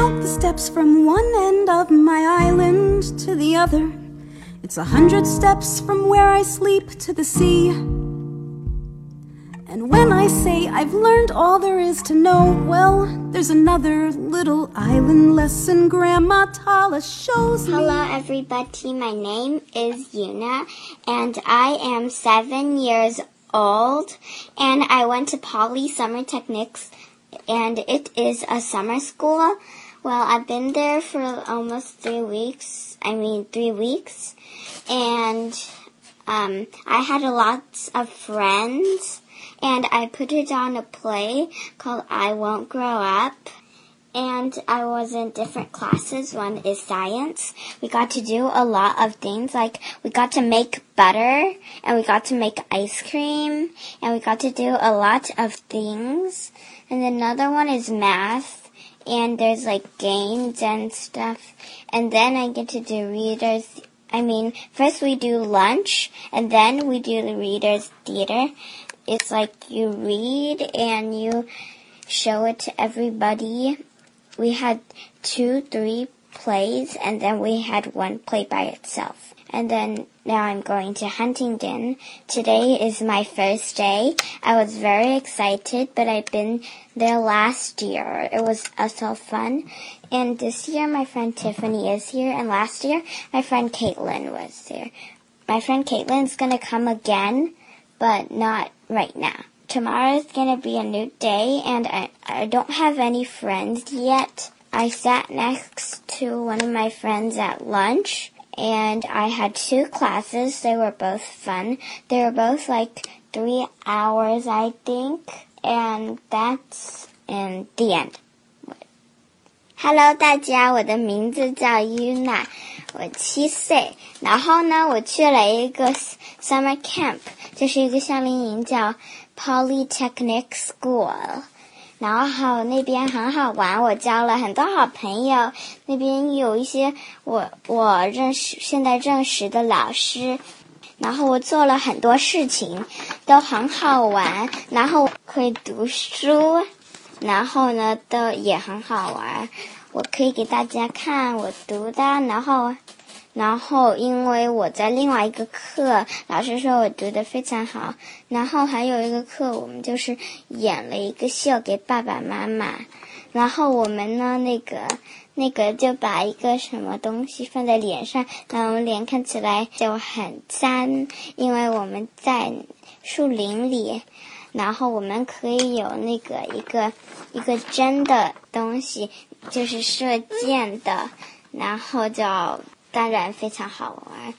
count the steps from one end of my island to the other. It's a hundred steps from where I sleep to the sea. And when I say I've learned all there is to know, well, there's another little island lesson Grandma Tala shows me. Hello, everybody. My name is Yuna, and I am seven years old, and I went to Poly Summer Techniques, and it is a summer school. Well, I've been there for almost three weeks. I mean, three weeks, and um, I had a lot of friends, and I put it on a play called "I Won't Grow Up." and I was in different classes. One is science. We got to do a lot of things like we got to make butter and we got to make ice cream and we got to do a lot of things. And another one is math and there's like games and stuff. And then I get to do readers. I mean, first we do lunch and then we do the readers theater. It's like you read and you show it to everybody we had two, three plays, and then we had one play by itself. And then now I'm going to Huntington. Today is my first day. I was very excited, but I've been there last year. It was uh, so fun. And this year my friend Tiffany is here, and last year my friend Caitlin was there. My friend Caitlin's gonna come again, but not right now tomorrow is to be a new day and I, I don't have any friends yet. I sat next to one of my friends at lunch and I had two classes. They were both fun. They were both like three hours, I think. And that's in the end. Hello，大家，我的名字叫 Yuna，我七岁。然后呢，我去了一个 summer camp，就是一个夏令营，叫 Polytechnic School。 然后那边很好玩，我交了很多好朋友。那边有一些我我认识现在认识的老师。然后我做了很多事情，都很好玩。然后可以读书。然后呢，都也很好玩，我可以给大家看我读的。然后，然后因为我在另外一个课，老师说我读的非常好。然后还有一个课，我们就是演了一个秀给爸爸妈妈。然后我们呢，那个那个就把一个什么东西放在脸上，然后脸看起来就很脏，因为我们在树林里。然后我们可以有那个一个一个真的东西，就是射箭的，然后就当然非常好玩。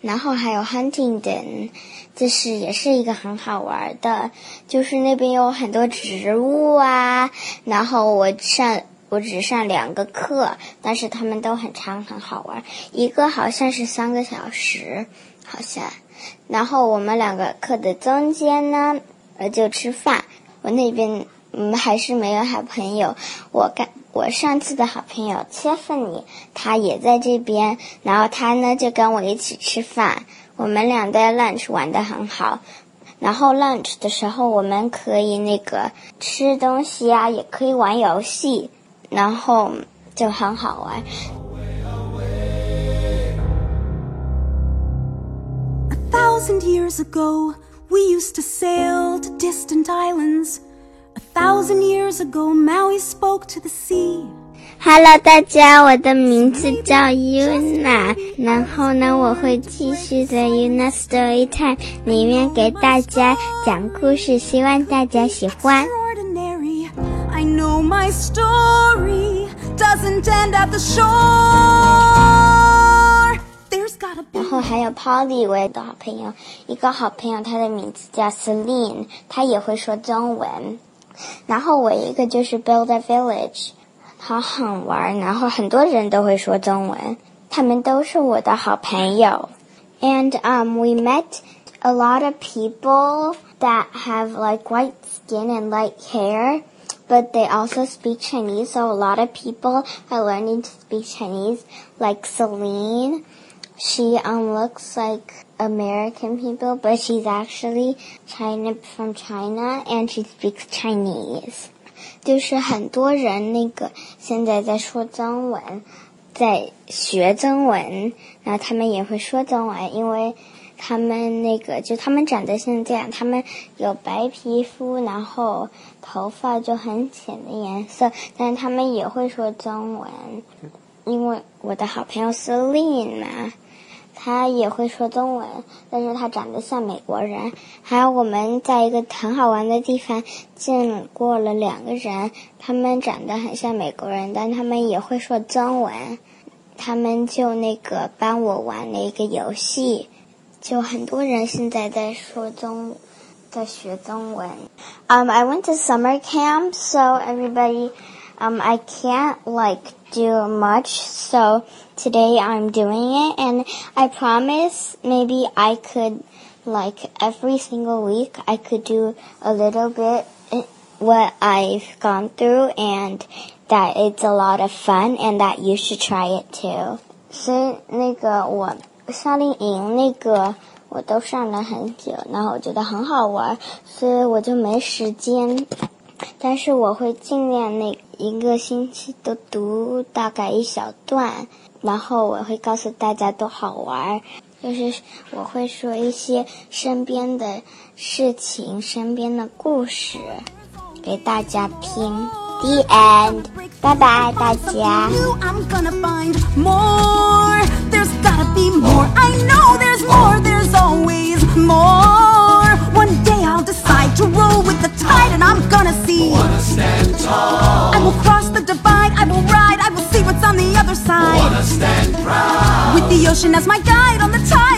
然后还有 Huntington，这是也是一个很好玩的，就是那边有很多植物啊。然后我上我只上两个课，但是他们都很长，很好玩。一个好像是三个小时，好像。然后我们两个课的中间呢。呃，就吃饭。我那边嗯还是没有好朋友。我刚我上次的好朋友 Tiffany，她也在这边。然后他呢就跟我一起吃饭。我们俩在 lunch 玩的很好。然后 lunch 的时候，我们可以那个吃东西啊，也可以玩游戏，然后就很好玩。A thousand years ago. We used to sail to distant islands. thousand years ago, Maui spoke to the sea. Hello，大家，我的名字叫 Yuna，然后呢，我会继续在 Yuna Story Time 里面给大家讲故事，希望大家喜欢。I know my story doesn't end at the shore. There's gotta be. 然后还有 Poly，我的好朋友，一个好朋友，他的名字叫 Celine，他也会说中文。然后我一个就是 Build a Village，好好玩，然后很多人都会说中文，他们都是我的好朋友。And um, we met a lot of people that have like white skin and light hair. But they also speak Chinese, so a lot of people are learning to speak Chinese, like Celine. She um looks like American people, but she's actually China from China, and she speaks Chinese. 就是很多人那个现在在说中文，在学中文，然后他们也会说中文，因为他们那个就他们长得像这样，他们有白皮肤，然后头发就很浅的颜色，但是他们也会说中文，因为我的好朋友 Celine 嘛。 他也会说中文，但是他长得像美国人。还有我们在一个很好玩的地方见过了两个人，他们长得很像美国人，但他们也会说中文。他们就那个帮我玩了一个游戏，就很多人现在在说中，在学中文。Um, I went to summer camp, so everybody, um, I can't like do much, so today I'm doing it and I promise maybe I could like every single week I could do a little bit what I've gone through and that it's a lot of fun and that you should try it too. 所以那个我夏令营那个我都上了很久，然后我觉得很好玩，所以我就没时间。但是我会尽量那 一个星期都读大概一小段。然后我会告诉大家都好玩，就是我会说一些身边的事情、身边的故事给大家听。The end，拜拜大家。The ocean as my guide on the top.